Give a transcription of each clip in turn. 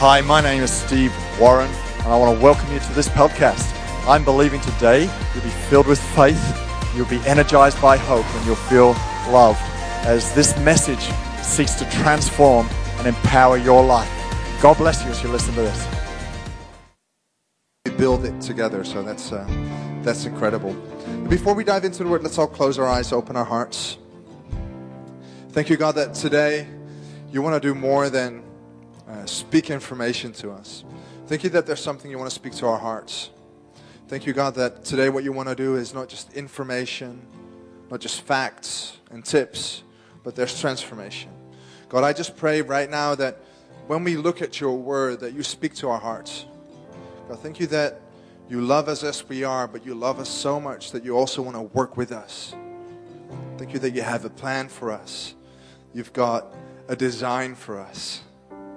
Hi, my name is Steve Warren, and I want to welcome you to this podcast. I'm believing today you'll be filled with faith, you'll be energized by hope, and you'll feel loved as this message seeks to transform and empower your life. God bless you as you listen to this. We build it together, so that's, uh, that's incredible. Before we dive into the word, let's all close our eyes, open our hearts. Thank you, God, that today you want to do more than uh, speak information to us. Thank you that there's something you want to speak to our hearts. Thank you, God, that today what you want to do is not just information, not just facts and tips, but there's transformation. God, I just pray right now that when we look at your word, that you speak to our hearts. God, thank you that you love us as we are, but you love us so much that you also want to work with us. Thank you that you have a plan for us. You've got a design for us.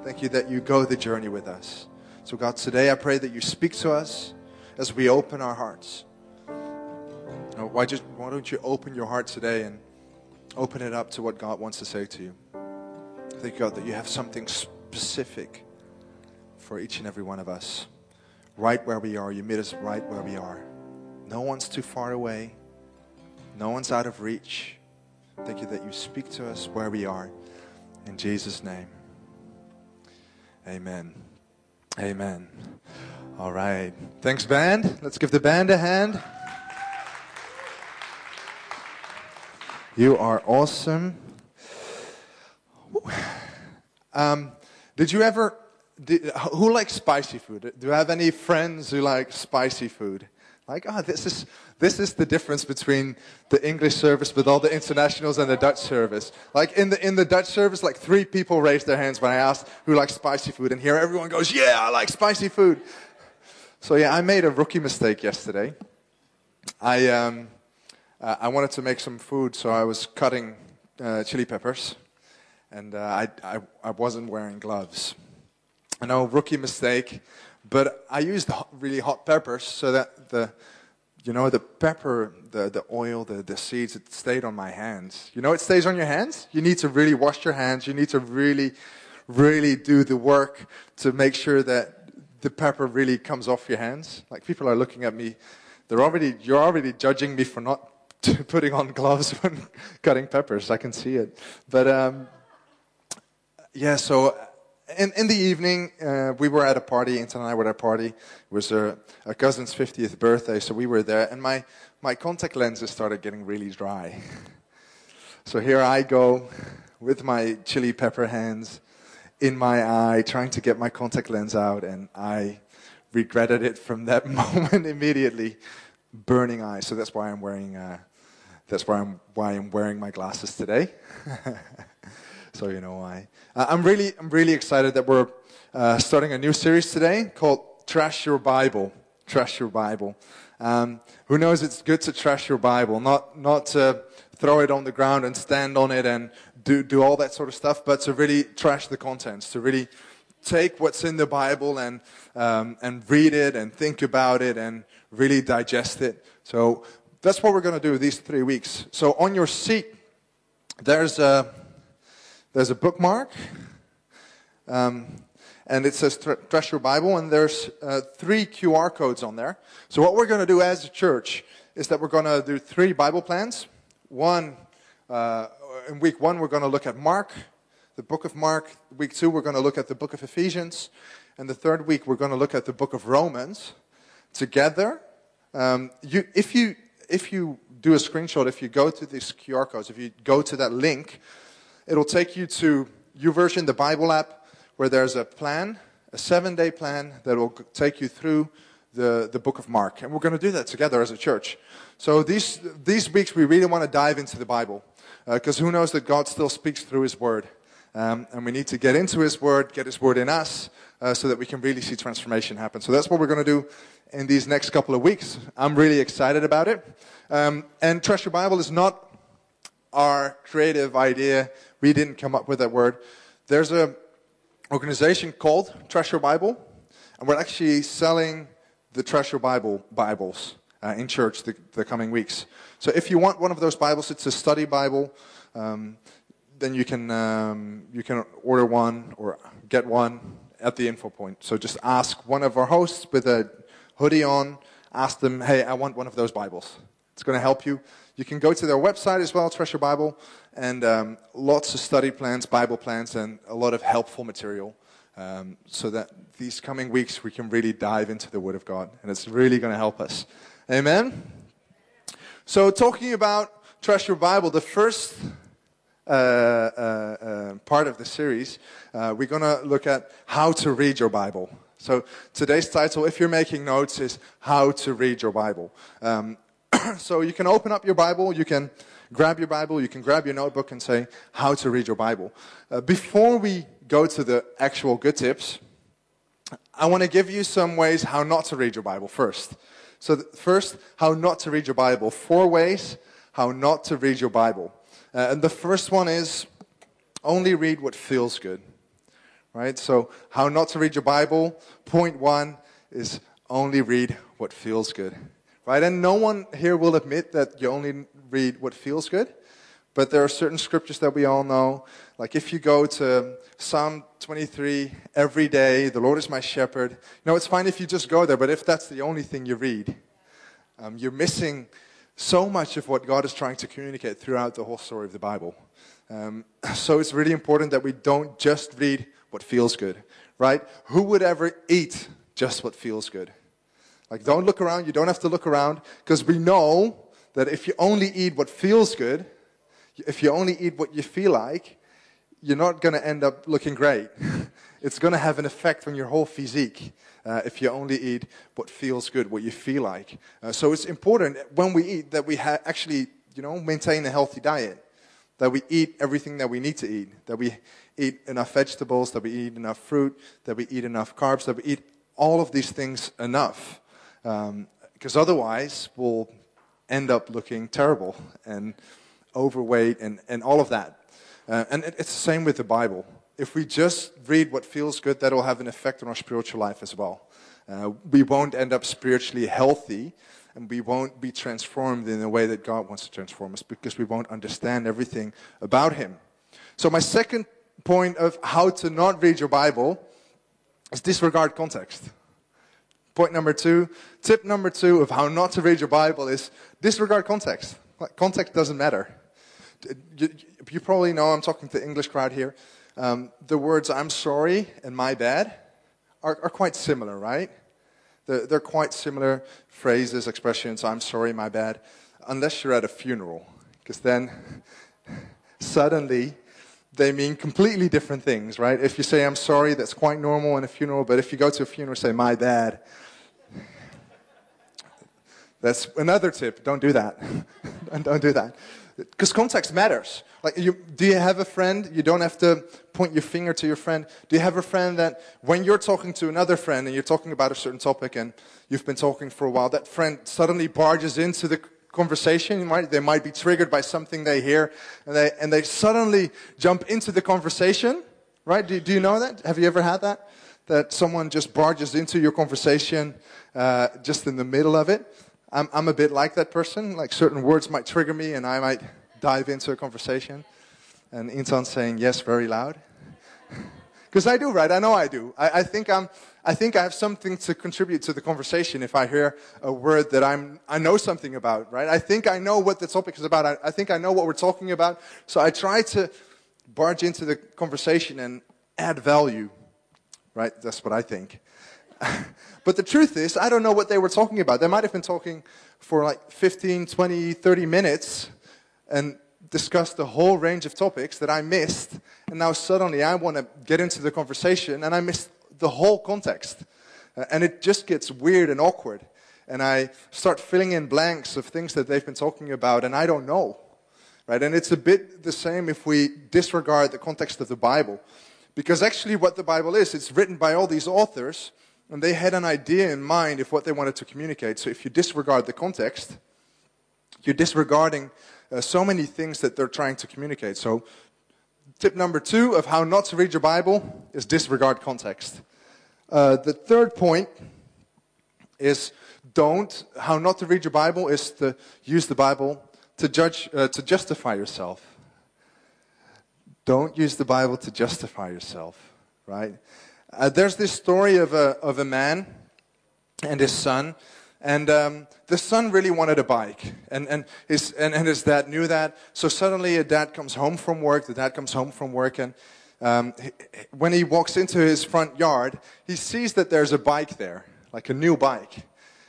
Thank you that you go the journey with us. So, God, today I pray that you speak to us as we open our hearts. Why, just, why don't you open your heart today and open it up to what God wants to say to you? Thank God that you have something specific for each and every one of us. Right where we are. You meet us right where we are. No one's too far away, no one's out of reach. Thank you that you speak to us where we are. In Jesus' name. Amen. Amen. All right. Thanks, band. Let's give the band a hand. You are awesome. Um, did you ever? Did, who likes spicy food? Do you have any friends who like spicy food? Like, oh, this is, this is the difference between the English service with all the internationals and the Dutch service. Like, in the, in the Dutch service, like three people raised their hands when I asked who likes spicy food. And here everyone goes, yeah, I like spicy food. So, yeah, I made a rookie mistake yesterday. I, um, uh, I wanted to make some food, so I was cutting uh, chili peppers. And uh, I, I, I wasn't wearing gloves. I know, rookie mistake. But I used really hot peppers so that the, you know, the pepper, the, the oil, the, the seeds, it stayed on my hands. You know, it stays on your hands. You need to really wash your hands. You need to really, really do the work to make sure that the pepper really comes off your hands. Like people are looking at me. They're already, you're already judging me for not putting on gloves when cutting peppers. I can see it. But, um, yeah, so in, in the evening, uh, we were at a party. Anton and I were at a party. It was a, cousin's 50th birthday, so we were there. And my, my contact lenses started getting really dry. so here I go with my chili pepper hands in my eye, trying to get my contact lens out. And I regretted it from that moment immediately. Burning eyes. So that's why I'm wearing, uh, that's why I'm, why I'm wearing my glasses today. so you know why. Uh, I'm really, I'm really excited that we're uh, starting a new series today called Trash Your Bible. Trash Your Bible. Um, who knows? It's good to trash your Bible, not not to throw it on the ground and stand on it and do do all that sort of stuff, but to really trash the contents, to really take what's in the Bible and um, and read it and think about it and really digest it. So that's what we're going to do these three weeks. So on your seat, there's a there's a bookmark, um, and it says Trash Your Bible, and there's uh, three QR codes on there. So, what we're going to do as a church is that we're going to do three Bible plans. One, uh, in week one, we're going to look at Mark, the book of Mark. Week two, we're going to look at the book of Ephesians. And the third week, we're going to look at the book of Romans together. Um, you, if, you, if you do a screenshot, if you go to these QR codes, if you go to that link, It'll take you to YouVersion, the Bible app, where there's a plan, a seven day plan that will take you through the, the book of Mark. And we're going to do that together as a church. So these, these weeks, we really want to dive into the Bible. Because uh, who knows that God still speaks through His Word. Um, and we need to get into His Word, get His Word in us, uh, so that we can really see transformation happen. So that's what we're going to do in these next couple of weeks. I'm really excited about it. Um, and Trash Your Bible is not our creative idea. We didn't come up with that word. There's an organization called Trash Your Bible, and we're actually selling the Trash Your Bible Bibles uh, in church the, the, coming weeks. So if you want one of those Bibles, it's a study Bible. Um, then you can um, you can order one or get one, at the info point. So just ask one of our hosts with a hoodie on, ask them, hey, I want one of those Bibles. It's going to help you. You can go to their website as well, Trash Your Bible, and um, lots of study plans, Bible plans, and a lot of helpful material um, so that these coming weeks we can really dive into the Word of God, and it's really going to help us. Amen? So, talking about Trash Your Bible, the first uh, uh, uh, part of the series, uh, we're going to look at how to read your Bible. So, today's title, if you're making notes, is How to Read Your Bible. Um, so, you can open up your Bible, you can grab your Bible, you can grab your notebook and say, How to Read Your Bible. Uh, before we go to the actual good tips, I want to give you some ways how not to read your Bible first. So, first, how not to read your Bible. Four ways how not to read your Bible. Uh, and the first one is only read what feels good. Right? So, how not to read your Bible. Point one is only read what feels good. Right? And no one here will admit that you only read what feels good. But there are certain scriptures that we all know. Like if you go to Psalm 23 every day, the Lord is my shepherd. You know, it's fine if you just go there, but if that's the only thing you read, um, you're missing so much of what God is trying to communicate throughout the whole story of the Bible. Um, so it's really important that we don't just read what feels good, right? Who would ever eat just what feels good? Like, don't look around. You don't have to look around because we know that if you only eat what feels good, if you only eat what you feel like, you're not going to end up looking great. it's going to have an effect on your whole physique uh, if you only eat what feels good, what you feel like. Uh, so it's important when we eat that we ha- actually, you know, maintain a healthy diet. That we eat everything that we need to eat. That we eat enough vegetables. That we eat enough fruit. That we eat enough carbs. That we eat all of these things enough. Because um, otherwise, we'll end up looking terrible and overweight and, and all of that. Uh, and it, it's the same with the Bible. If we just read what feels good, that will have an effect on our spiritual life as well. Uh, we won't end up spiritually healthy and we won't be transformed in the way that God wants to transform us because we won't understand everything about Him. So, my second point of how to not read your Bible is disregard context. Point number two, tip number two of how not to read your Bible is disregard context. Context doesn't matter. You, you probably know I'm talking to the English crowd here. Um, the words I'm sorry and my bad are, are quite similar, right? They're, they're, quite similar phrases, expressions, I'm sorry, my bad, unless you're at a funeral. Because then suddenly they mean completely different things, right? If you say I'm sorry, that's quite normal in a funeral, but if you go to a funeral say my bad, that's another tip. Don't do that. don't do that. Because context matters. Like, you, do you have a friend? You don't have to point your finger to your friend. Do you have a friend that when you're talking to another friend and you're talking about a certain topic and you've been talking for a while, that friend suddenly barges into the conversation? Might, they might be triggered by something they hear and they, and they suddenly jump into the conversation, right? Do, do you know that? Have you ever had that? That someone just barges into your conversation uh, just in the middle of it? I'm, I'm a bit like that person. Like certain words might trigger me, and I might dive into a conversation. And Intan's saying yes very loud. Because I do, right? I know I do. I, I, think I'm, I think I have something to contribute to the conversation if I hear a word that I'm, I know something about, right? I think I know what the topic is about. I, I think I know what we're talking about. So I try to barge into the conversation and add value, right? That's what I think. but the truth is, I don't know what they were talking about. They might have been talking for like 15, 20, 30 minutes and discussed the whole range of topics that I missed. And now suddenly I want to get into the conversation and I missed the whole context. And it just gets weird and awkward. And I start filling in blanks of things that they've been talking about and I don't know. Right? And it's a bit the same if we disregard the context of the Bible. Because actually, what the Bible is, it's written by all these authors and they had an idea in mind of what they wanted to communicate. So if you disregard the context, you're disregarding uh, so many things that they're trying to communicate. So, tip number two of how not to read your Bible is disregard context. Uh, the third point is don't, how not to read your Bible is to use the Bible to judge, uh, to justify yourself. Don't use the Bible to justify yourself, right? Uh, there's this story of a, of a man and his son. And um, the son really wanted a bike. And, and, his, and, and his dad knew that. So suddenly, a dad comes home from work. The dad comes home from work. And um, he, when he walks into his front yard, he sees that there's a bike there, like a new bike.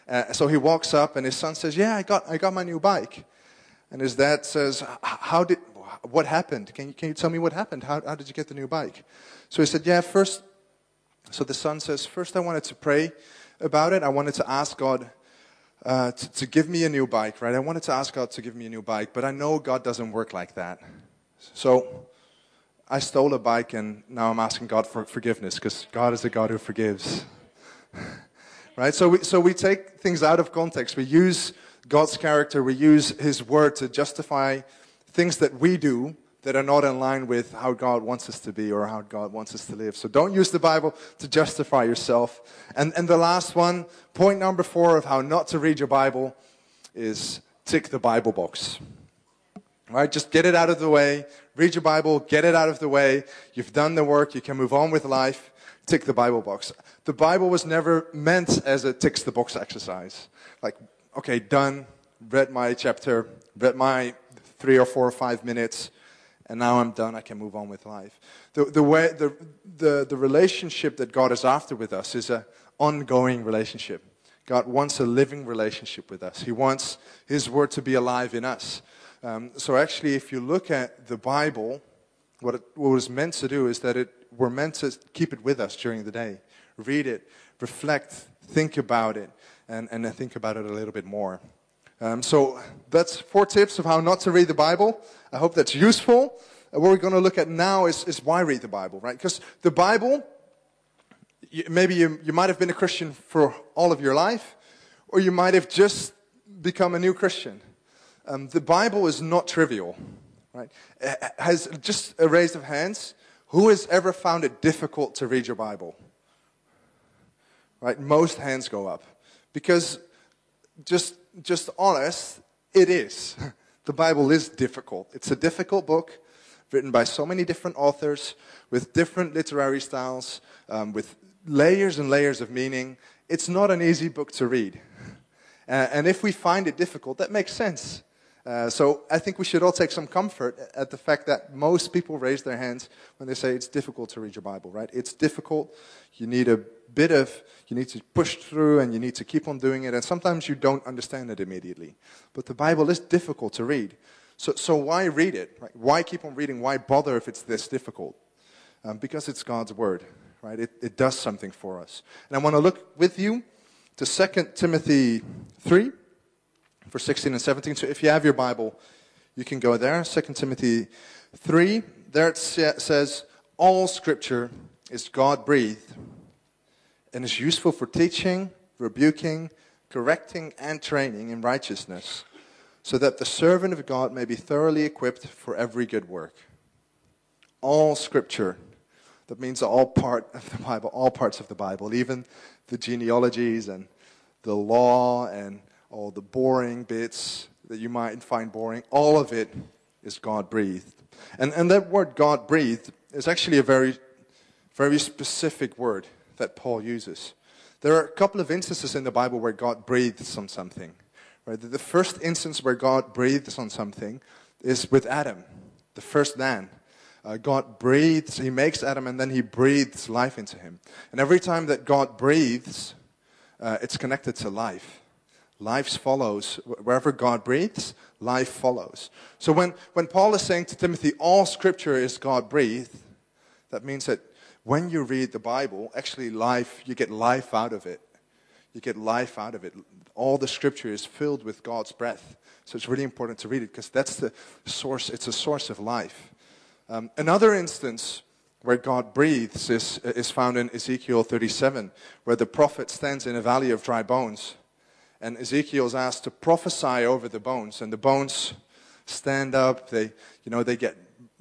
Uh, so he walks up, and his son says, Yeah, I got, I got my new bike. And his dad says, How did, what happened? Can you, can you tell me what happened? How, how did you get the new bike? So he said, Yeah, first, so the son says, First, I wanted to pray about it. I wanted to ask God uh, to, to, give me a new bike, right? I wanted to ask God to give me a new bike, but I know God doesn't work like that. So I stole a bike, and now I'm asking God for forgiveness because God is a God who forgives. right? So we, so we take things out of context. We use God's character, we use His word to justify things that we do that are not in line with how God wants us to be or how God wants us to live. So don't use the Bible to justify yourself. And, and the last one, point number four of how not to read your Bible is tick the Bible box. Right? Just get it out of the way. Read your Bible, get it out of the way. You've done the work, you can move on with life. Tick the Bible box. The Bible was never meant as a ticks the box exercise. Like, okay, done, read my chapter, read my three or four or five minutes and now I'm done, I can move on with life. The, the, way, the, the, the relationship that God is after with us is an ongoing relationship. God wants a living relationship with us. He wants His Word to be alive in us. Um, so, actually, if you look at the Bible, what it, what was meant to do is that it, we're meant to keep it with us during the day. Read it, reflect, think about it, and, and think about it a little bit more. Um, so that's four tips of how not to read the Bible. I hope that's useful. Uh, what we're going to look at now is, is why read the Bible, right? Because the Bible, you, maybe you, you might have been a Christian for all of your life, or you might have just become a new Christian. Um, the Bible is not trivial, right? It has just a raise of hands. Who has ever found it difficult to read your Bible? Right? Most hands go up because just just honest, it is. The Bible is difficult. It's a difficult book written by so many different authors with different literary styles, um, with layers and layers of meaning. It's not an easy book to read. And if we find it difficult, that makes sense. Uh, so I think we should all take some comfort at the fact that most people raise their hands when they say it's difficult to read your Bible, right? It's difficult. You need a bit of, you need to push through and you need to keep on doing it. And sometimes you don't understand it immediately. But the Bible is difficult to read. So, so why read it? Right? Why keep on reading? Why bother if it's this difficult? Um, because it's God's Word, right? It, it does something for us. And I want to look with you to 2 Timothy 3, for 16 and 17. So if you have your Bible, you can go there. 2 Timothy 3, there it says, All scripture is God breathed and is useful for teaching, rebuking, correcting, and training in righteousness, so that the servant of God may be thoroughly equipped for every good work. All scripture, that means all part of the Bible, all parts of the Bible, even the genealogies and the law and all the boring bits that you might find boring, all of it is God breathed. And, and that word God breathed is actually a very, very specific word that Paul uses. There are a couple of instances in the Bible where God breathes on something. Right? The first instance where God breathes on something is with Adam, the first man. Uh, God breathes, he makes Adam, and then he breathes life into him. And every time that God breathes, uh, it's connected to life. Life follows. Wherever God breathes, life follows. So when, when Paul is saying to Timothy, all scripture is God breathed, that means that when you read the Bible, actually life, you get life out of it. You get life out of it. All the scripture is filled with God's breath. So it's really important to read it because that's the source, it's a source of life. Um, another instance where God breathes is, is found in Ezekiel 37, where the prophet stands in a valley of dry bones. And Ezekiel is asked to prophesy over the bones, and the bones stand up, they, you know, they get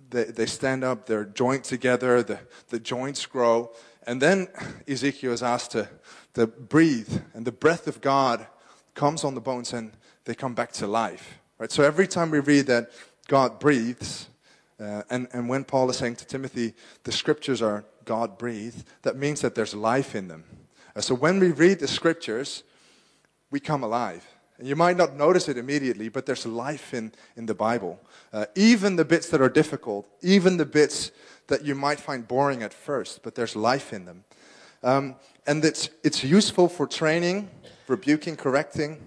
they, they stand up, they're joined together, the, the joints grow. And then Ezekiel is asked to, to breathe, and the breath of God comes on the bones and they come back to life. Right? So every time we read that God breathes, Uh, and, and when Paul is saying to Timothy, the scriptures are God breathed, that means that there's life in them. Uh, so when we read the scriptures, we come alive. And you might not notice it immediately, but there's life in, in the Bible. Uh, even the bits that are difficult, even the bits that you might find boring at first, but there's life in them. Um, and it's, it's useful for training, rebuking, correcting.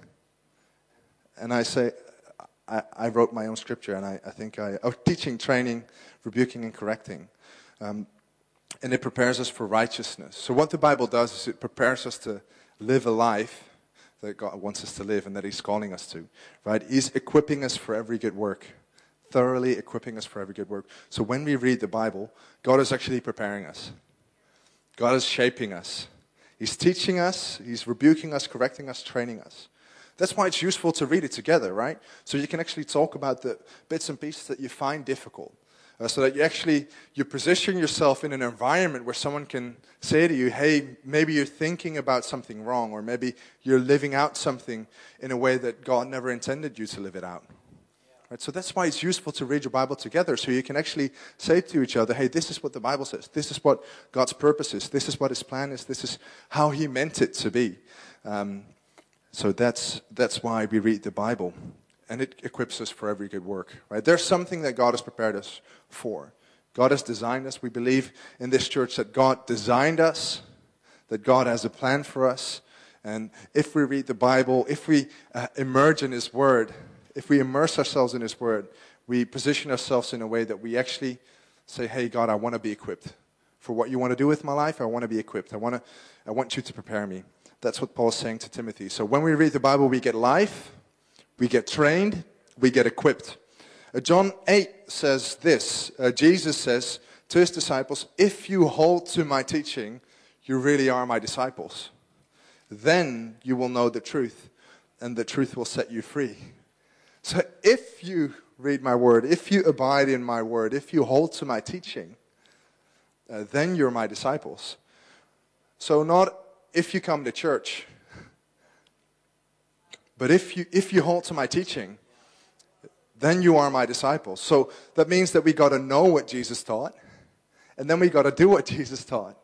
And I say, I, I wrote my own scripture, and I, I think I, oh, teaching, training, rebuking, and correcting. Um, and it prepares us for righteousness. So, what the Bible does is it prepares us to live a life that God wants us to live and that He's calling us to, right? He's equipping us for every good work, thoroughly equipping us for every good work. So, when we read the Bible, God is actually preparing us, God is shaping us. He's teaching us, He's rebuking us, correcting us, training us. That's why it's useful to read it together, right? So you can actually talk about the bits and pieces that you find difficult. Uh, so that you actually you position yourself in an environment where someone can say to you, "Hey, maybe you're thinking about something wrong, or maybe you're living out something in a way that God never intended you to live it out." Right? So that's why it's useful to read your Bible together, so you can actually say to each other, "Hey, this is what the Bible says. This is what God's purpose is. This is what His plan is. This is how He meant it to be." Um, so that's, that's why we read the Bible. And it equips us for every good work, right? There's something that God has prepared us for. God has designed us. We believe in this church that God designed us, that God has a plan for us. And if we read the Bible, if we uh, emerge in His Word, if we immerse ourselves in His Word, we position ourselves in a way that we actually say, Hey, God, I want to be equipped for what you want to do with my life. I want to be equipped. I, want to, I want you to prepare me. That's what Paul's saying to Timothy. So when we read the Bible, we get life, we get trained, we get equipped. Uh, John 8 says this uh, Jesus says to his disciples, If you hold to my teaching, you really are my disciples. Then you will know the truth, and the truth will set you free. So if you read my word, if you abide in my word, if you hold to my teaching, uh, then you're my disciples. So, not if you come to church. But if you, if you hold to my teaching, then you are my disciples. So that means that we got to know what Jesus taught, and then we got to do what Jesus taught,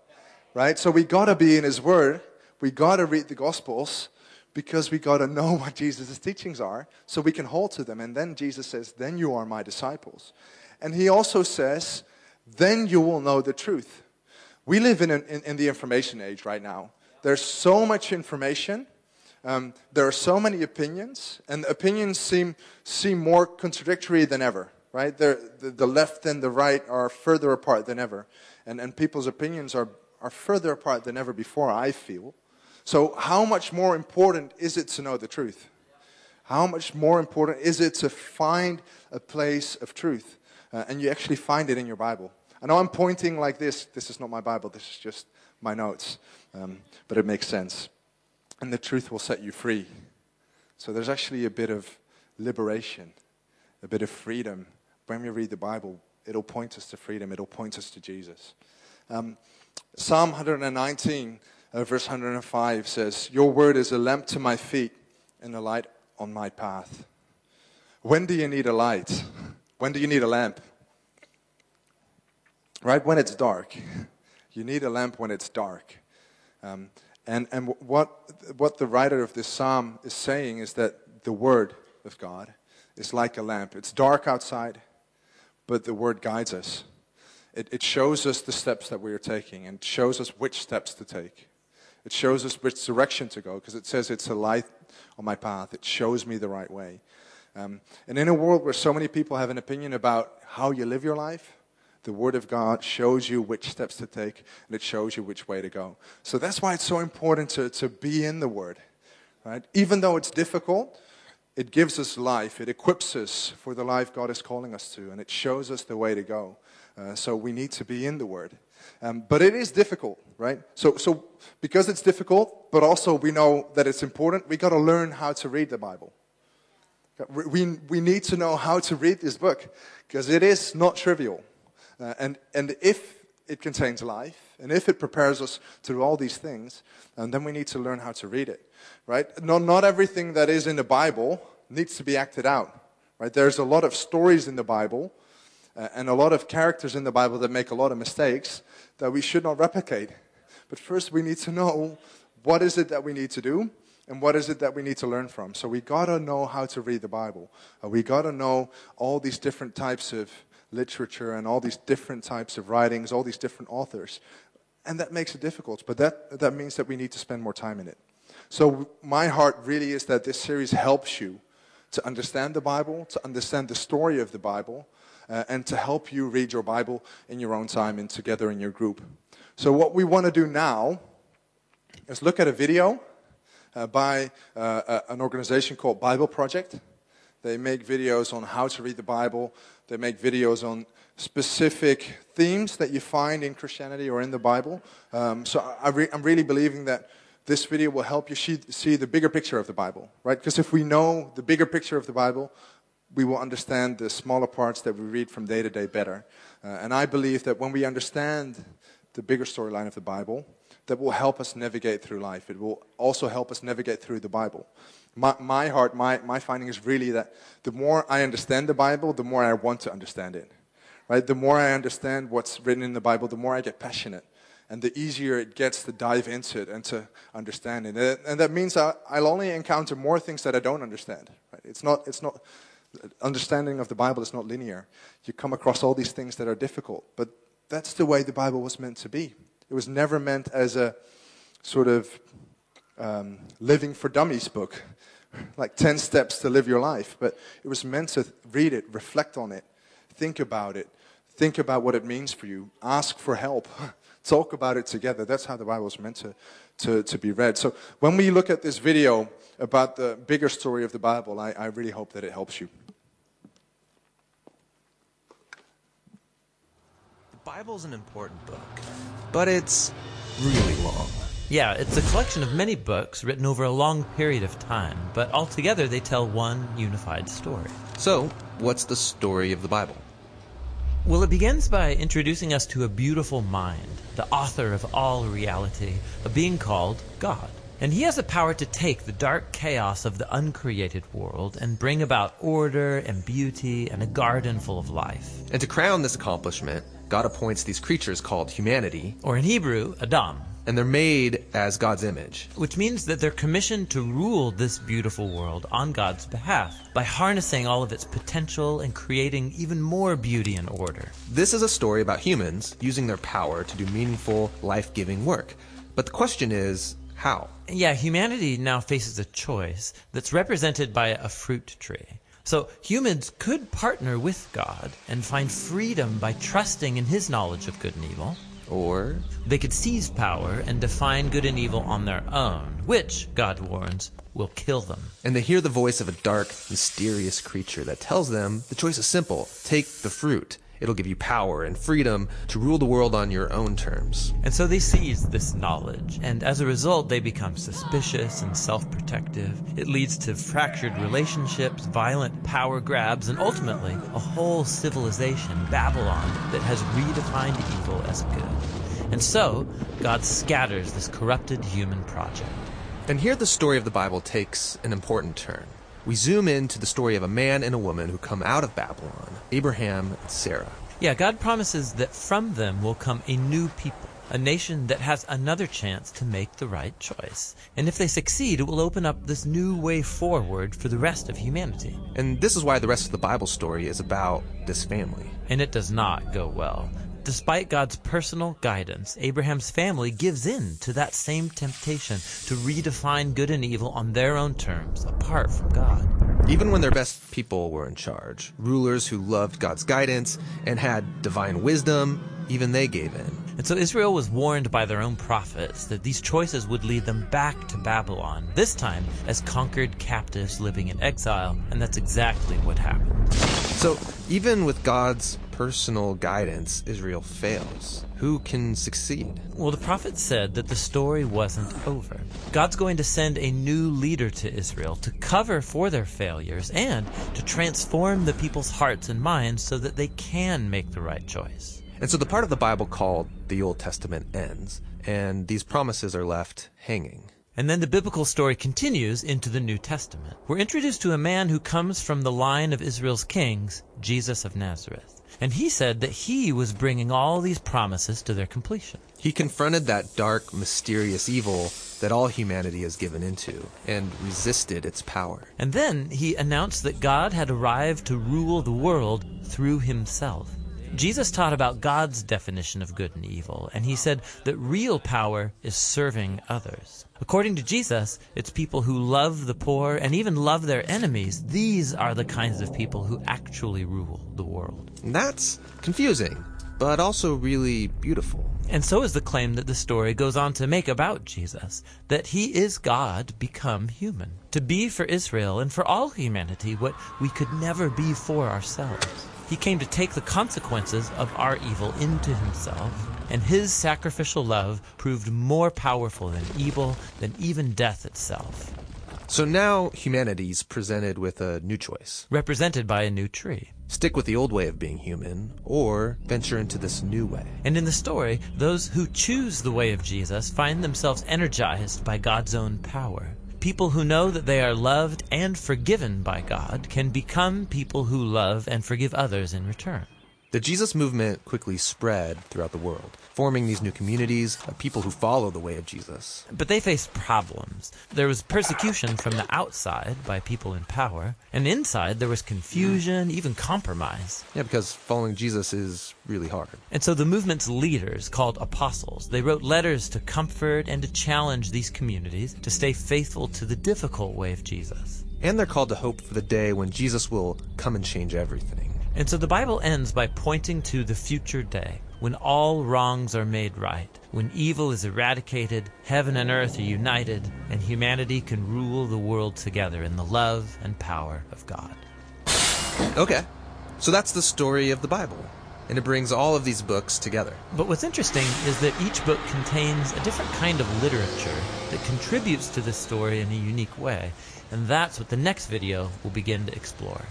right? So we got to be in His Word. We got to read the Gospels because we got to know what Jesus' teachings are so we can hold to them. And then Jesus says, Then you are my disciples. And He also says, Then you will know the truth. We live in, an, in, in the information age right now. There's so much information. Um, there are so many opinions, and opinions seem, seem more contradictory than ever, right? The, the left and the right are further apart than ever. And, and people's opinions are, are further apart than ever before, I feel. So, how much more important is it to know the truth? How much more important is it to find a place of truth? Uh, and you actually find it in your Bible. I know I'm pointing like this. This is not my Bible, this is just my notes um, but it makes sense. And the truth will set you free. So there's actually a bit of liberation, a bit of freedom. When we read the Bible, it'll point us to freedom, it'll point us to Jesus. Um, Psalm 119, uh, verse 105 says, Your word is a lamp to my feet and a light on my path. When do you need a light? When do you need a lamp? Right when it's dark. You need a lamp when it's dark. Um, and and what, what the writer of this psalm is saying is that the word of God is like a lamp. It's dark outside, but the word guides us. It, it shows us the steps that we are taking and shows us which steps to take. It shows us which direction to go because it says it's a light on my path. It shows me the right way. Um, and in a world where so many people have an opinion about how you live your life, the Word of God shows you which steps to take and it shows you which way to go. So that's why it's so important to, to be in the Word. Right? Even though it's difficult, it gives us life. It equips us for the life God is calling us to, and it shows us the way to go. Uh, so we need to be in the Word. Um, but it is difficult, right? So, so because it's difficult, but also we know that it's important, we got to learn how to read the Bible. We, we need to know how to read this book because it is not trivial. Uh, and, and if it contains life, and if it prepares us to do all these things, and then we need to learn how to read it, right? Not, not everything that is in the Bible needs to be acted out, right? There's a lot of stories in the Bible uh, and a lot of characters in the Bible that make a lot of mistakes that we should not replicate. But first, we need to know what is it that we need to do and what is it that we need to learn from. So we got to know how to read the Bible. Uh, we got to know all these different types of literature and all these different types of writings, all these different authors. And that makes it difficult, but that, that means that we need to spend more time in it. So my heart really is that this series helps you to understand the Bible, to understand the story of the Bible, uh, and to help you read your Bible in your own time and together in your group. So what we want to do now is look at a video uh, by uh, an organization called Bible Project. They make videos on how to read the Bible. They make videos on specific themes that you find in Christianity or in the Bible. Um, so I am really believing that this video will help you see the bigger picture of the Bible, right? Because if we know the bigger picture of the Bible, we will understand the smaller parts that we read from day to day better. Uh, and I believe that when we understand the bigger storyline of the Bible, that will help us navigate through life. It will also help us navigate through the Bible. My, my heart, my, my finding is really that the more I understand the Bible, the more I want to understand it. Right? The more I understand what's written in the Bible, the more I get passionate and the easier it gets to dive into it and to understand it. And that means I'll only encounter more things that I don't understand. Right? It's not, it's not, understanding of the Bible is not linear. You come across all these things that are difficult, but that's the way the Bible was meant to be. It was never meant as a sort of um, living for dummies book, like 10 steps to live your life, but it was meant to read it, reflect on it, think about it, think about what it means for you, ask for help. talk about it together. That's how the Bible is meant to, to, to be read. So when we look at this video about the bigger story of the Bible, I, I really hope that it helps you. The Bible's an important book, but it's really long. Yeah, it's a collection of many books written over a long period of time, but altogether they tell one unified story. So, what's the story of the Bible? Well, it begins by introducing us to a beautiful mind, the author of all reality, a being called God. And he has the power to take the dark chaos of the uncreated world and bring about order and beauty and a garden full of life. And to crown this accomplishment, God appoints these creatures called humanity, or in Hebrew, Adam, and they're made as God's image. Which means that they're commissioned to rule this beautiful world on God's behalf by harnessing all of its potential and creating even more beauty and order. This is a story about humans using their power to do meaningful, life giving work. But the question is, how? Yeah, humanity now faces a choice that's represented by a fruit tree. So humans could partner with God and find freedom by trusting in his knowledge of good and evil. Or they could seize power and define good and evil on their own, which, God warns, will kill them. And they hear the voice of a dark, mysterious creature that tells them the choice is simple take the fruit. It'll give you power and freedom to rule the world on your own terms. And so they seize this knowledge, and as a result, they become suspicious and self protective. It leads to fractured relationships, violent power grabs, and ultimately, a whole civilization, Babylon, that has redefined evil as good. And so, God scatters this corrupted human project. And here the story of the Bible takes an important turn we zoom in to the story of a man and a woman who come out of Babylon, Abraham and Sarah. Yeah, God promises that from them will come a new people, a nation that has another chance to make the right choice. And if they succeed, it will open up this new way forward for the rest of humanity. And this is why the rest of the Bible story is about this family. And it does not go well. Despite God's personal guidance, Abraham's family gives in to that same temptation to redefine good and evil on their own terms, apart from God. Even when their best people were in charge, rulers who loved God's guidance and had divine wisdom, even they gave in. And so Israel was warned by their own prophets that these choices would lead them back to Babylon, this time as conquered captives living in exile, and that's exactly what happened. So, even with God's personal guidance, Israel fails. Who can succeed? Well, the prophet said that the story wasn't over. God's going to send a new leader to Israel to cover for their failures and to transform the people's hearts and minds so that they can make the right choice. And so the part of the Bible called the Old Testament ends, and these promises are left hanging. And then the biblical story continues into the New Testament. We're introduced to a man who comes from the line of Israel's kings, Jesus of Nazareth. And he said that he was bringing all these promises to their completion. He confronted that dark, mysterious evil that all humanity has given into and resisted its power. And then he announced that God had arrived to rule the world through himself. Jesus taught about God's definition of good and evil, and he said that real power is serving others. According to Jesus, it's people who love the poor and even love their enemies. These are the kinds of people who actually rule the world. That's confusing, but also really beautiful. And so is the claim that the story goes on to make about Jesus that he is God become human, to be for Israel and for all humanity what we could never be for ourselves. He came to take the consequences of our evil into himself, and his sacrificial love proved more powerful than evil, than even death itself. So now humanity's presented with a new choice. Represented by a new tree. Stick with the old way of being human, or venture into this new way. And in the story, those who choose the way of Jesus find themselves energized by God's own power. People who know that they are loved and forgiven by God can become people who love and forgive others in return. The Jesus movement quickly spread throughout the world, forming these new communities of people who follow the way of Jesus. But they faced problems. There was persecution from the outside by people in power, and inside there was confusion, even compromise. Yeah, because following Jesus is really hard. And so the movement's leaders, called apostles, they wrote letters to comfort and to challenge these communities to stay faithful to the difficult way of Jesus. And they're called to hope for the day when Jesus will come and change everything. And so the Bible ends by pointing to the future day when all wrongs are made right, when evil is eradicated, heaven and earth are united, and humanity can rule the world together in the love and power of God. Okay, so that's the story of the Bible, and it brings all of these books together. But what's interesting is that each book contains a different kind of literature that contributes to this story in a unique way, and that's what the next video will begin to explore.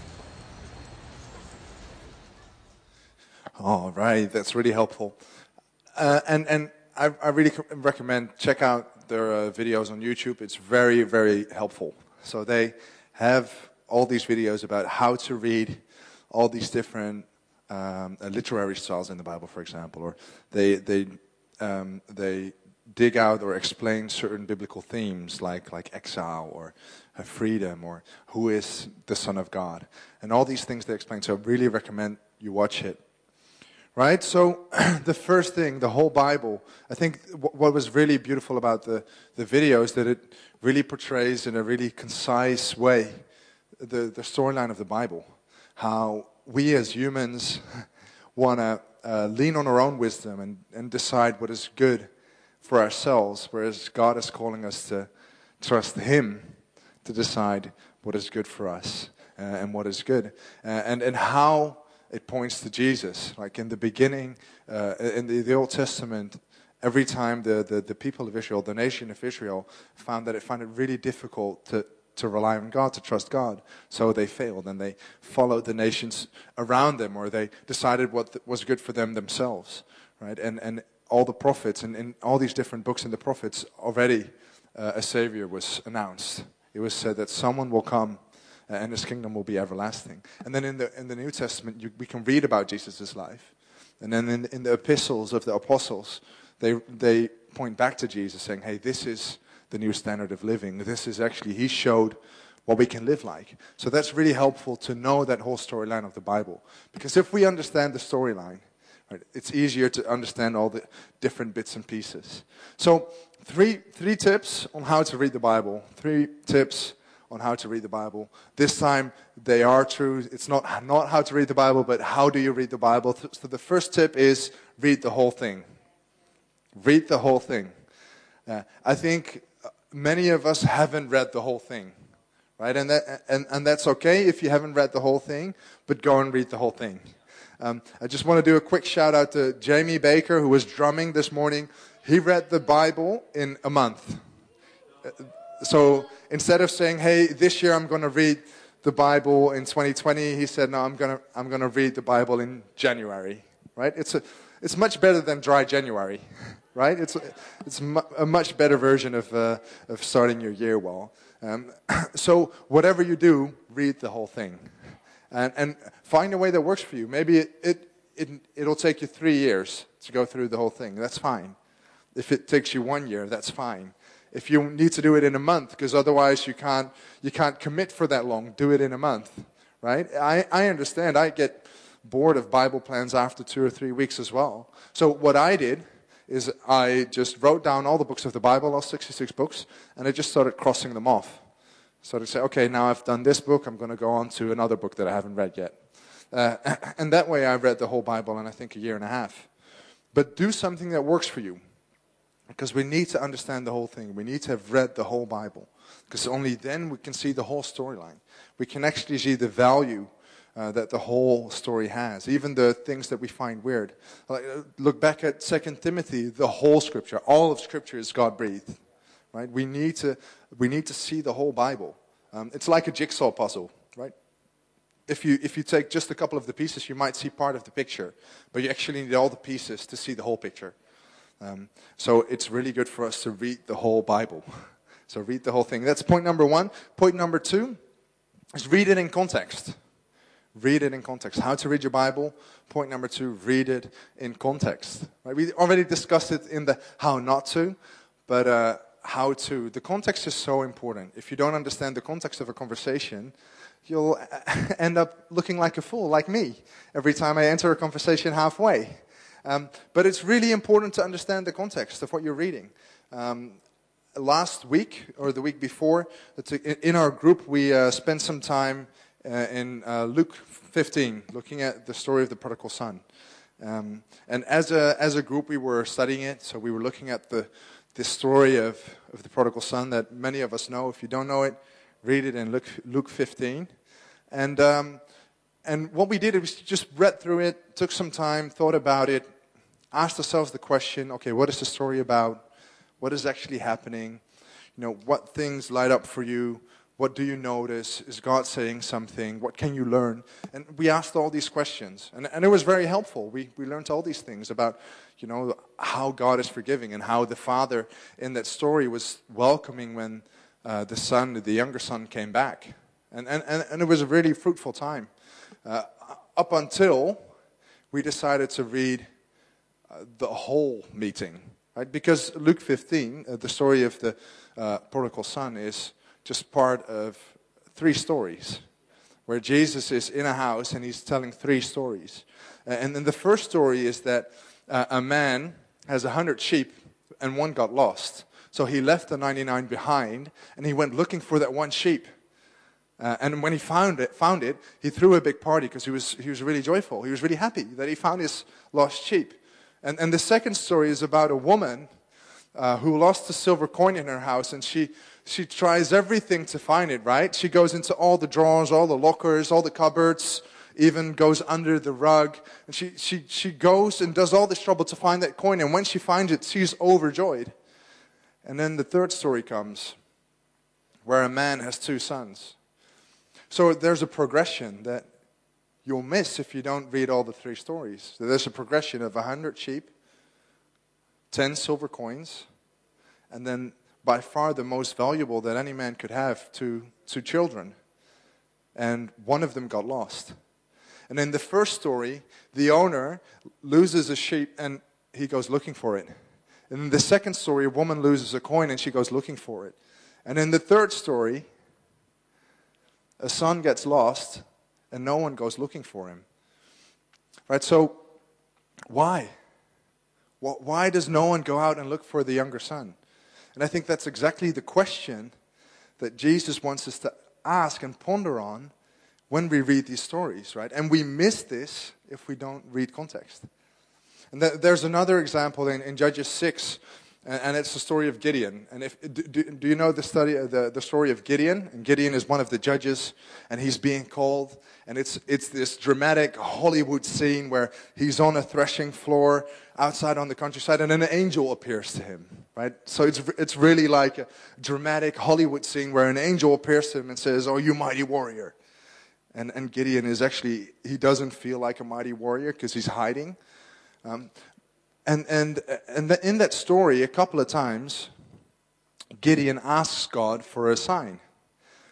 All right, that's really helpful. Uh, and and I, I really recommend check out their uh, videos on YouTube. It's very very helpful. So they have all these videos about how to read all these different um, uh, literary styles in the Bible, for example, or they they um, they dig out or explain certain biblical themes like like exile or freedom or who is the Son of God, and all these things they explain. So I really recommend you watch it right? So the first thing, the whole Bible, I think what was really beautiful about the, the video is that it really portrays in a really concise way the, the storyline of the Bible. How we as humans want to uh, lean on our own wisdom and, and decide what is good for ourselves, whereas God is calling us to trust Him to decide what is good for us uh, and what is good. Uh, and, and how it points to Jesus. Like in the beginning, uh, in the, the, Old Testament, every time the, the, the, people of Israel, the nation of Israel, found that it found it really difficult to, to rely on God, to trust God. So they failed and they followed the nations around them or they decided what was good for them themselves. Right? And, and all the prophets and in all these different books in the prophets, already uh, a Savior was announced. It was said that someone will come Uh, and his kingdom will be everlasting. And then in the, in the New Testament, you, we can read about Jesus' life. And then in, in the epistles of the apostles, they, they point back to Jesus saying, hey, this is the new standard of living. This is actually, he showed what we can live like. So that's really helpful to know that whole storyline of the Bible. Because if we understand the storyline, right, it's easier to understand all the different bits and pieces. So, three, three tips on how to read the Bible. Three tips on how to read the Bible. This time, they are true. It's not, not how to read the Bible, but how do you read the Bible. So the first tip is read the whole thing. Read the whole thing. Uh, I think many of us haven't read the whole thing, right? And, that, and, and that's okay if you haven't read the whole thing, but go and read the whole thing. Um, I just want to do a quick shout out to Jamie Baker, who was drumming this morning. He read the Bible in a month. Uh, so instead of saying, hey, this year I'm going to read the Bible in 2020, he said, no, I'm going to, I'm going to read the Bible in January, right? It's, a, it's much better than dry January. right? It's, it's a much better version of, uh, of starting your year well. Um, so, whatever you do, read the whole thing. And, and find a way that works for you. Maybe it, it, it, it'll take you three years to go through the whole thing. That's fine. If it takes you one year, that's fine. If you need to do it in a month, because otherwise you can't, you can't commit for that long, do it in a month, right? I, I understand. I get bored of Bible plans after two or three weeks as well. So what I did is I just wrote down all the books of the Bible, all 66 books, and I just started crossing them off. So to say, okay, now I've done this book, I'm going to go on to another book that I haven't read yet. Uh, and that way I read the whole Bible in, I think, a year and a half. But do something that works for you. Because we need to understand the whole thing. We need to have read the whole Bible. Because only then we can see the whole storyline. We can actually see the value uh, that the whole story has, even the things that we find weird. Like, uh, look back at 2 Timothy, the whole scripture, all of scripture is God breathed. Right? We, need to, we need to see the whole Bible. Um, it's like a jigsaw puzzle, right? If you, if you take just a couple of the pieces, you might see part of the picture, but you actually need all the pieces to see the whole picture. Um, so it's really good for us to read the whole Bible. So read the whole thing. That's point number one. Point number two is read it in context. Read it in context. How to read your Bible. Point number two, read it in context. Right? We already discussed it in the how not to, but uh, how to. The context is so important. If you don't understand the context of a conversation, you'll end up looking like a fool, like me, every time I enter a conversation halfway. Um, but it's really important to understand the context of what you're reading. Um, last week, or the week before, in our group, we uh, spent some time uh, in uh, Luke 15, looking at the story of the prodigal son. Um, and as a, as a group, we were studying it, so we were looking at the, the story of, of the prodigal son that many of us know. If you don't know it, read it in Luke, Luke 15. And, um, and what we did is just read through it, took some time, thought about it, asked ourselves the question okay, what is the story about? What is actually happening? You know, what things light up for you? What do you notice? Is God saying something? What can you learn? And we asked all these questions. And, and it was very helpful. We, we learned all these things about, you know, how God is forgiving and how the father in that story was welcoming when uh, the son, the younger son, came back. And, and, and it was a really fruitful time. Uh, up until we decided to read uh, the whole meeting. Right? Because Luke 15, uh, the story of the uh, prodigal son, is just part of three stories where Jesus is in a house and he's telling three stories. And then the first story is that uh, a man has a hundred sheep and one got lost. So he left the 99 behind and he went looking for that one sheep. Uh, and when he found it, found it, he threw a big party because he was, he was really joyful. He was really happy that he found his lost sheep. And, and the second story is about a woman uh, who lost a silver coin in her house and she, she tries everything to find it, right? She goes into all the drawers, all the lockers, all the cupboards, even goes under the rug. And she, she, she goes and does all this trouble to find that coin. And when she finds it, she's overjoyed. And then the third story comes where a man has two sons. So there's a progression that you'll miss if you don't read all the three stories. So there's a progression of 100 sheep, 10 silver coins, and then by far the most valuable that any man could have to, to children. And one of them got lost. And in the first story, the owner loses a sheep and he goes looking for it. And in the second story, a woman loses a coin and she goes looking for it. And in the third story, a son gets lost and no one goes looking for him. Right? So, why? Why does no one go out and look for the younger son? And I think that's exactly the question that Jesus wants us to ask and ponder on when we read these stories, right? And we miss this if we don't read context. And th- there's another example in, in Judges 6 and, it's the story of Gideon. And if, do, do you know the, study, the, the story of Gideon? And Gideon is one of the judges, and he's being called. And it's, it's this dramatic Hollywood scene where he's on a threshing floor outside on the countryside, and an angel appears to him, right? So it's, it's really like a dramatic Hollywood scene where an angel appears to him and says, Oh, you mighty warrior. And, and Gideon is actually, he doesn't feel like a mighty warrior because he's hiding. Um, And, and, and in that story, a couple of times, Gideon asks God for a sign.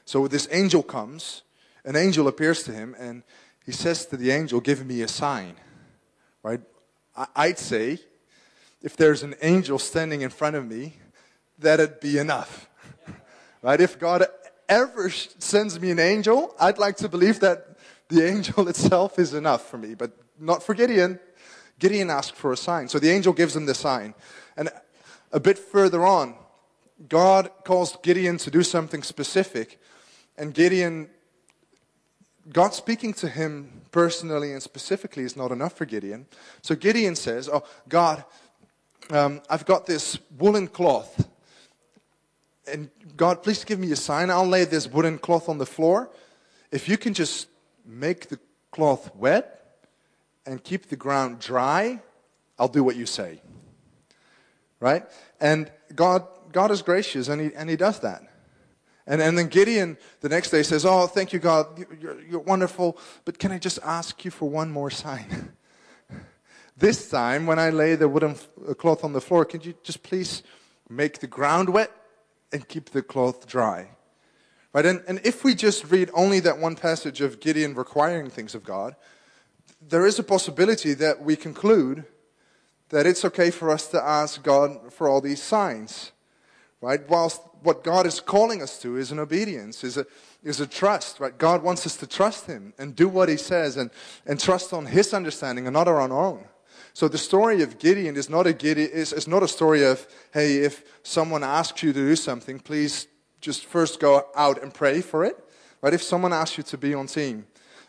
So this angel comes, an angel appears to him, and he says to the angel, Give me a sign. Right? I'd say, if there's an angel standing in front of me, that'd be enough. right? If God ever sends me an angel, I'd like to believe that the angel itself is enough for me, but not for Gideon. Gideon asked for a sign. So the angel gives him the sign. And a bit further on, God calls Gideon to do something specific. And Gideon, God speaking to him personally and specifically is not enough for Gideon. So Gideon says, Oh, God, um, I've got this woolen cloth. And God, please give me a sign. I'll lay this woolen cloth on the floor. If you can just make the cloth wet, and keep the ground dry, I'll do what you say. Right? And God, God is gracious, and he, and he does that. And, and then Gideon the next day says, Oh, thank you, God. You're, you're wonderful. But can I just ask you for one more sign? this time, when I lay the wooden uh, cloth on the floor, can you just please make the ground wet and keep the cloth dry? Right? And, and if we just read only that one passage of Gideon requiring things of God, there is a possibility that we conclude that it's okay for us to ask God for all these signs, right? Whilst what God is calling us to is an obedience, is a, is a trust, right? God wants us to trust Him and do what He says and, and trust on His understanding and not on our own. So the story of Gideon is not a Gideon, is, not a story of, hey, if someone asks you to do something, please just first go out and pray for it, right? If someone asks you to be on team,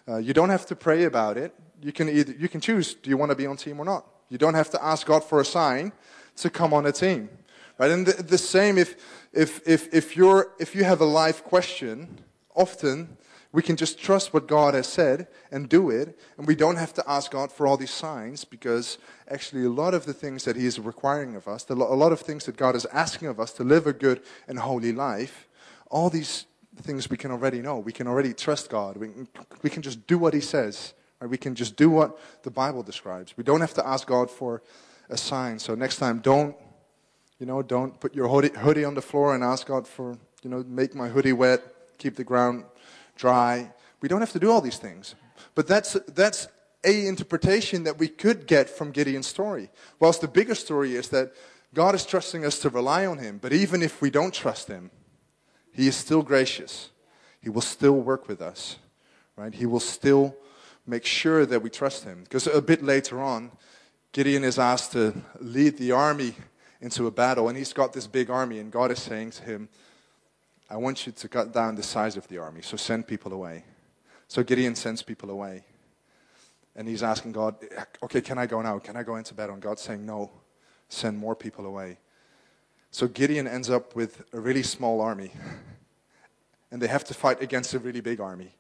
uh, you don't have to pray about it you can either you can choose do you want to be on team or not? You don't have to ask god for a sign to come on a team right? And the, the same if if if if you're if you have a life question often we can just trust what god has said and do it and we don't have to ask god for all these signs because actually a lot of the things that he is requiring of us a lot of things that god is asking of us to live a good and holy life all these things we can already know. We can already trust god. We, we can just do what he says? We can just do what the Bible describes. We don't have to ask God for a sign. So next time, don't, you know, don't put your hoodie, on the floor and ask God for, you know, make my hoodie wet, keep the ground dry. We don't have to do all these things. But that's, that's a interpretation that we could get from Gideon's story. Whilst the bigger story is that God is trusting us to rely on Him. But even if we don't trust Him, He is still gracious. He will still work with us. Right? He will still make sure that we trust him. Because a bit later on, Gideon is asked to lead the army into a battle, and he's got this big army, and God is saying to him, I want you to cut down the size of the army, so send people away. So Gideon sends people away. And he's asking God, okay, can I go now? Can I go into battle? And God's saying, no, send more people away. So Gideon ends up with a really small army. and they have to fight against a really big army.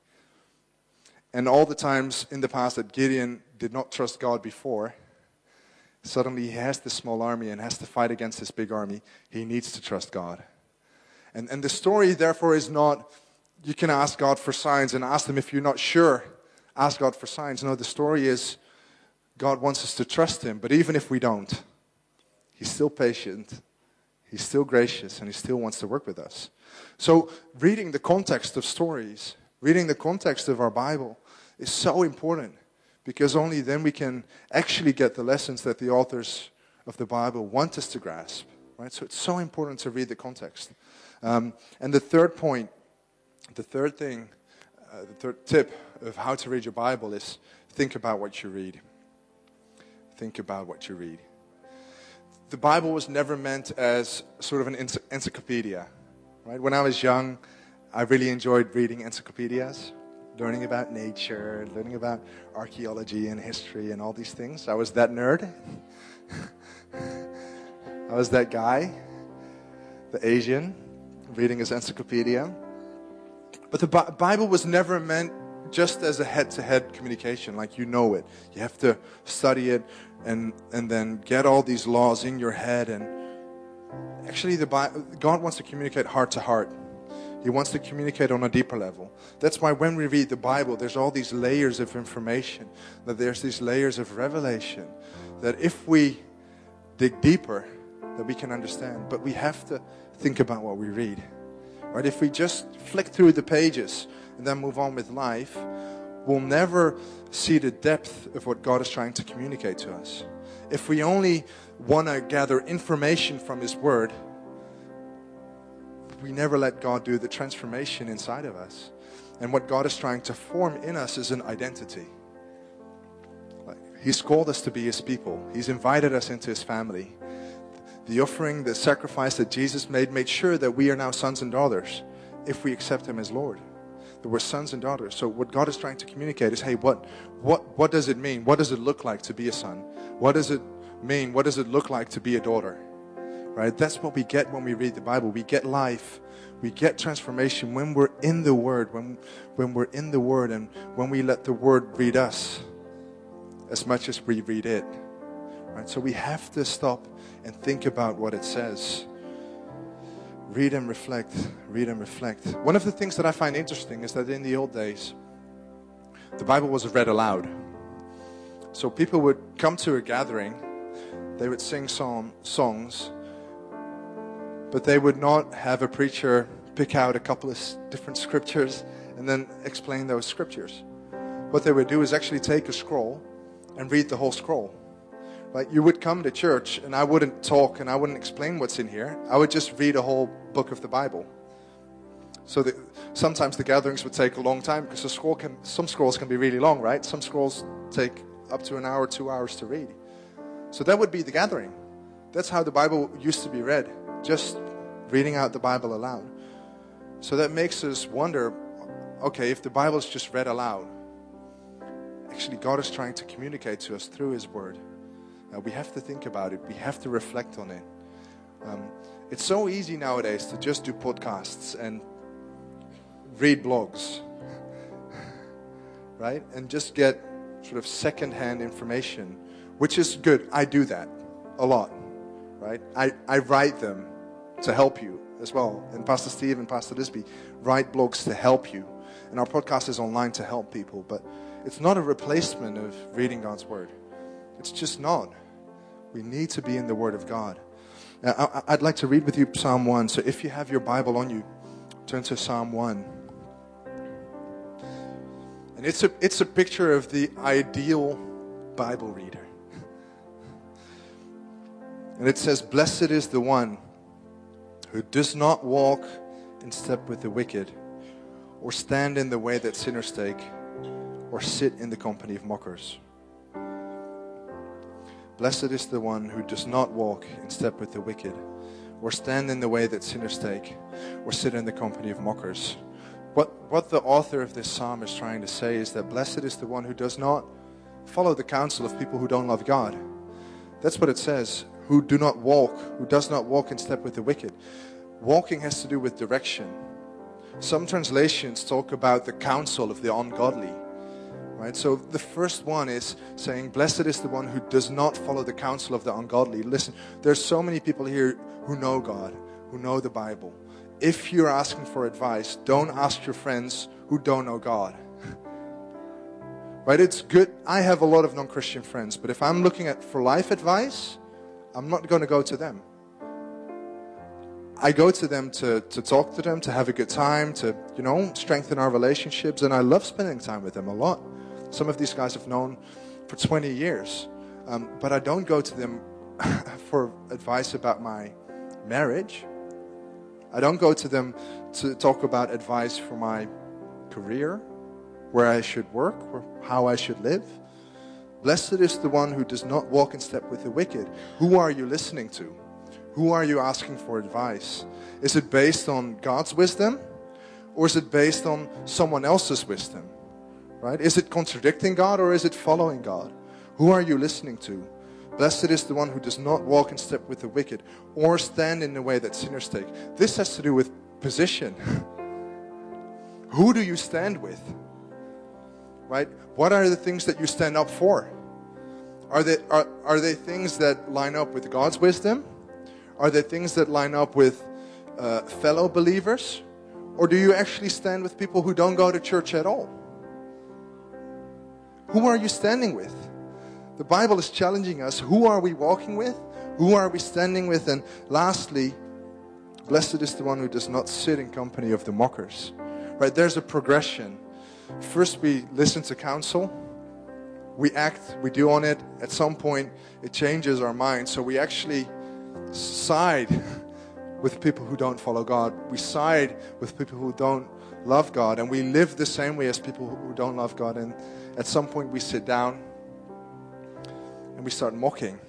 And all the times in the past that Gideon did not trust God before, suddenly he has this small army and has to fight against this big army. He needs to trust God. And, and the story, therefore, is not you can ask God for signs and ask Him if you're not sure. Ask God for signs. No, the story is God wants us to trust Him, but even if we don't, He's still patient, He's still gracious, and He still wants to work with us. So, reading the context of stories Reading the context of our Bible is so important because only then we can actually get the lessons that the authors of the Bible want us to grasp. Right? So it's so important to read the context. Um, and the third point, the third thing, uh, the third tip of how to read your Bible is think about what you read. Think about what you read. The Bible was never meant as sort of an encyclopedia. Right? When I was young, I really enjoyed reading encyclopedias, learning about nature, learning about archaeology and history and all these things. I was that nerd. I was that guy, the Asian, reading his encyclopedia. But the Bible was never meant just as a head to head communication, like you know it. You have to study it and, and then get all these laws in your head. And actually, the Bible, God wants to communicate heart to heart. He wants to communicate on a deeper level. That's why when we read the Bible, there's all these layers of information, that there's these layers of revelation. That if we dig deeper, that we can understand. But we have to think about what we read. Right? If we just flick through the pages and then move on with life, we'll never see the depth of what God is trying to communicate to us. If we only want to gather information from His Word, we never let God do the transformation inside of us. And what God is trying to form in us is an identity. He's called us to be His people, He's invited us into His family. The offering, the sacrifice that Jesus made, made sure that we are now sons and daughters if we accept Him as Lord. That we're sons and daughters. So, what God is trying to communicate is hey, what, what, what does it mean? What does it look like to be a son? What does it mean? What does it look like to be a daughter? Right? That's what we get when we read the Bible. We get life. We get transformation when we're in the Word, when, when we're in the Word, and when we let the Word read us as much as we read it. Right? So we have to stop and think about what it says. Read and reflect. Read and reflect. One of the things that I find interesting is that in the old days, the Bible was read aloud. So people would come to a gathering, they would sing psalm, songs, but they would not have a preacher pick out a couple of different scriptures and then explain those scriptures. What they would do is actually take a scroll and read the whole scroll. Like you would come to church and I wouldn't talk and I wouldn't explain what's in here. I would just read a whole book of the Bible. So the, sometimes the gatherings would take a long time because the scroll can, some scrolls can be really long, right? Some scrolls take up to an hour, two hours to read. So that would be the gathering. That's how the Bible used to be read just reading out the Bible aloud. So that makes us wonder okay, if the Bible is just read aloud, actually, God is trying to communicate to us through His Word. We have to think about it, we have to reflect on it. Um, it's so easy nowadays to just do podcasts and read blogs, right? And just get sort of secondhand information, which is good. I do that a lot, right? I, I write them to help you as well. And Pastor Steve and Pastor Disby write blogs to help you. And our podcast is online to help people. But it's not a replacement of reading God's Word. It's just not. We need to be in the Word of God. Now, I'd like to read with you Psalm 1. So if you have your Bible on you, turn to Psalm 1. And it's a, it's a picture of the ideal Bible reader. And it says, Blessed is the one who does not walk in step with the wicked, or stand in the way that sinners take, or sit in the company of mockers. Blessed is the one who does not walk in step with the wicked, or stand in the way that sinners take, or sit in the company of mockers. What, what the author of this psalm is trying to say is that blessed is the one who does not follow the counsel of people who don't love God. That's what it says who do not walk, who does not walk in step with the wicked. Walking has to do with direction. Some translations talk about the counsel of the ungodly. Right? So the first one is saying, Blessed is the one who does not follow the counsel of the ungodly. Listen, there's so many people here who know God, who know the Bible. If you're asking for advice, don't ask your friends who don't know God. right? It's good. I have a lot of non Christian friends, but if I'm looking at for life advice, I'm not going to go to them. I go to them to, to talk to them, to have a good time, to, you know, strengthen our relationships. And I love spending time with them a lot. Some of these guys I've known for 20 years. Um, but I don't go to them for advice about my marriage. I don't go to them to talk about advice for my career, where I should work, or how I should live. Blessed is the one who does not walk in step with the wicked. Who are you listening to? Who are you asking for advice? Is it based on God's wisdom or is it based on someone else's wisdom? Right? Is it contradicting God or is it following God? Who are you listening to? Blessed is the one who does not walk in step with the wicked or stand in the way that sinners take. This has to do with position. who do you stand with? Right? What are the things that you stand up for? Are they, are, are they things that line up with God's wisdom? Are they things that line up with uh, fellow believers? Or do you actually stand with people who don't go to church at all? Who are you standing with? The Bible is challenging us. Who are we walking with? Who are we standing with? And lastly, blessed is the one who does not sit in company of the mockers. Right? There's a progression. First, we listen to counsel, we act, we do on it. At some point, it changes our mind. So we actually side with people who don't follow God. We side with people who don't love God. And we live the same way as people who don't love God. And at some point, we sit down and we start mocking.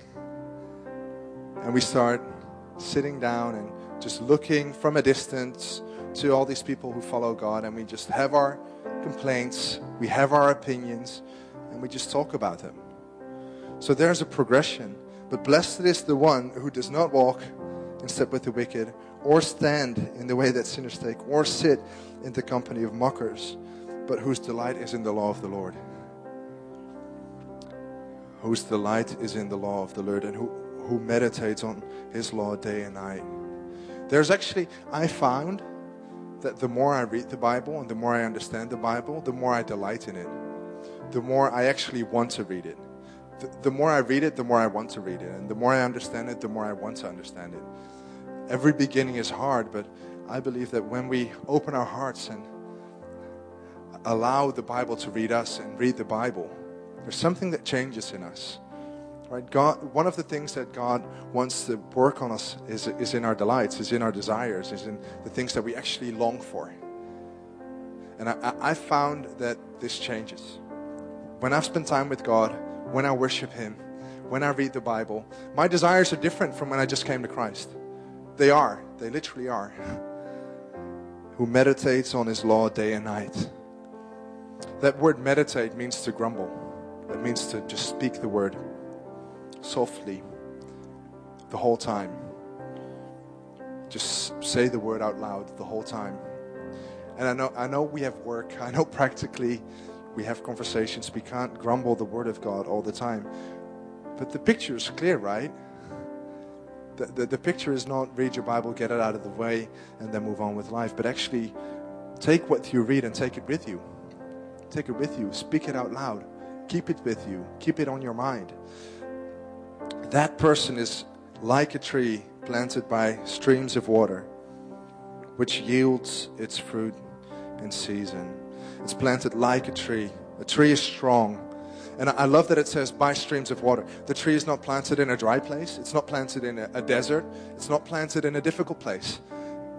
And we start sitting down and just looking from a distance to all these people who follow God. And we just have our complaints, we have our opinions, and we just talk about them. So there's a progression. But blessed is the one who does not walk in step with the wicked, or stand in the way that sinners take, or sit in the company of mockers, but whose delight is in the law of the Lord. Whose delight is in the law of the Lord, and who, who meditates on his law day and night. There's actually, I found that the more I read the Bible and the more I understand the Bible, the more I delight in it. The more I actually want to read it. The, the more I read it, the more I want to read it. And the more I understand it, the more I want to understand it. Every beginning is hard, but I believe that when we open our hearts and allow the Bible to read us and read the Bible, there's something that changes in us. Right? God, one of the things that God wants to work on us is, is in our delights, is in our desires, is in the things that we actually long for. And I, I found that this changes. When I've spent time with God, when I worship Him, when I read the Bible, my desires are different from when I just came to Christ. They are, they literally are. Who meditates on His law day and night. That word meditate means to grumble, that means to just speak the word softly the whole time. Just say the word out loud the whole time. And I know, I know we have work. I know practically we have conversations. We can't grumble the word of God all the time. But the picture is clear, right? The, the, the picture is not read your Bible, get it out of the way, and then move on with life, but actually take what you read and take it with you. Take it with you. Speak it out loud. Keep it with you. Keep it on your mind. That person is like a tree planted by streams of water, which yields its fruit in season. It's planted like a tree. A tree is strong. And I love that it says by streams of water. The tree is not planted in a dry place. It's not planted in a, a desert. It's not planted in a difficult place.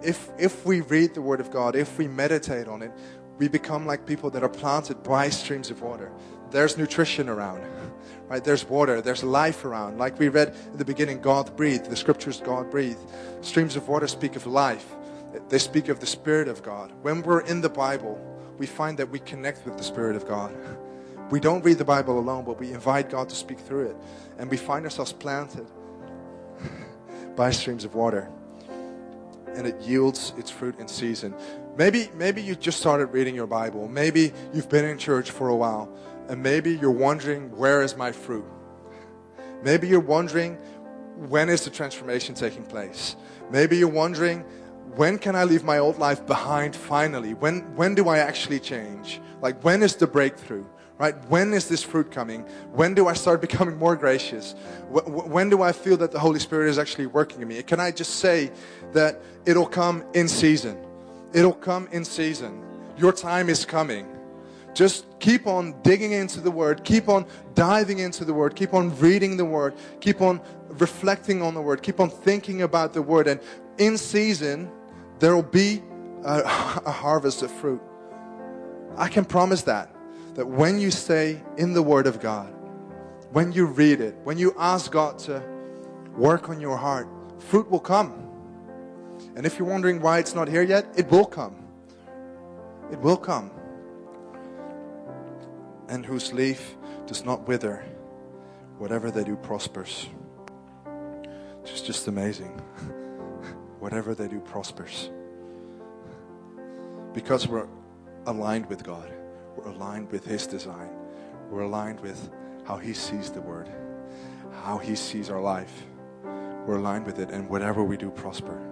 If, if we read the Word of God, if we meditate on it, we become like people that are planted by streams of water. There's nutrition around right? There's water, there's life around. Like we read in the beginning, God breathed. The scriptures, God breathed. Streams of water speak of life, they speak of the Spirit of God. When we're in the Bible, we find that we connect with the Spirit of God. We don't read the Bible alone, but we invite God to speak through it. And we find ourselves planted by streams of water. And it yields its fruit in season. Maybe, maybe you just started reading your Bible. Maybe you've been in church for a while. And maybe you're wondering, where is my fruit? Maybe you're wondering, when is the transformation taking place? Maybe you're wondering, when can I leave my old life behind finally? When, when do I actually change? Like, when is the breakthrough? Right? When is this fruit coming? When do I start becoming more gracious? When do I feel that the Holy Spirit is actually working in me? Can I just say that it'll come in season? It'll come in season. Your time is coming. Just keep on digging into the Word, keep on diving into the Word, keep on reading the Word, keep on reflecting on the Word, keep on thinking about the Word. And in season, there will be a, a harvest of fruit. I can promise that. That when you stay in the Word of God, when you read it, when you ask God to work on your heart, fruit will come. And if you're wondering why it's not here yet, it will come. It will come and whose leaf does not wither. Whatever they do prospers. It's just amazing. Whatever they do prospers. Because we're aligned with God, we're aligned with His design, we're aligned with how He sees the Word, how He sees our life. We're aligned with it, and whatever we do prosper.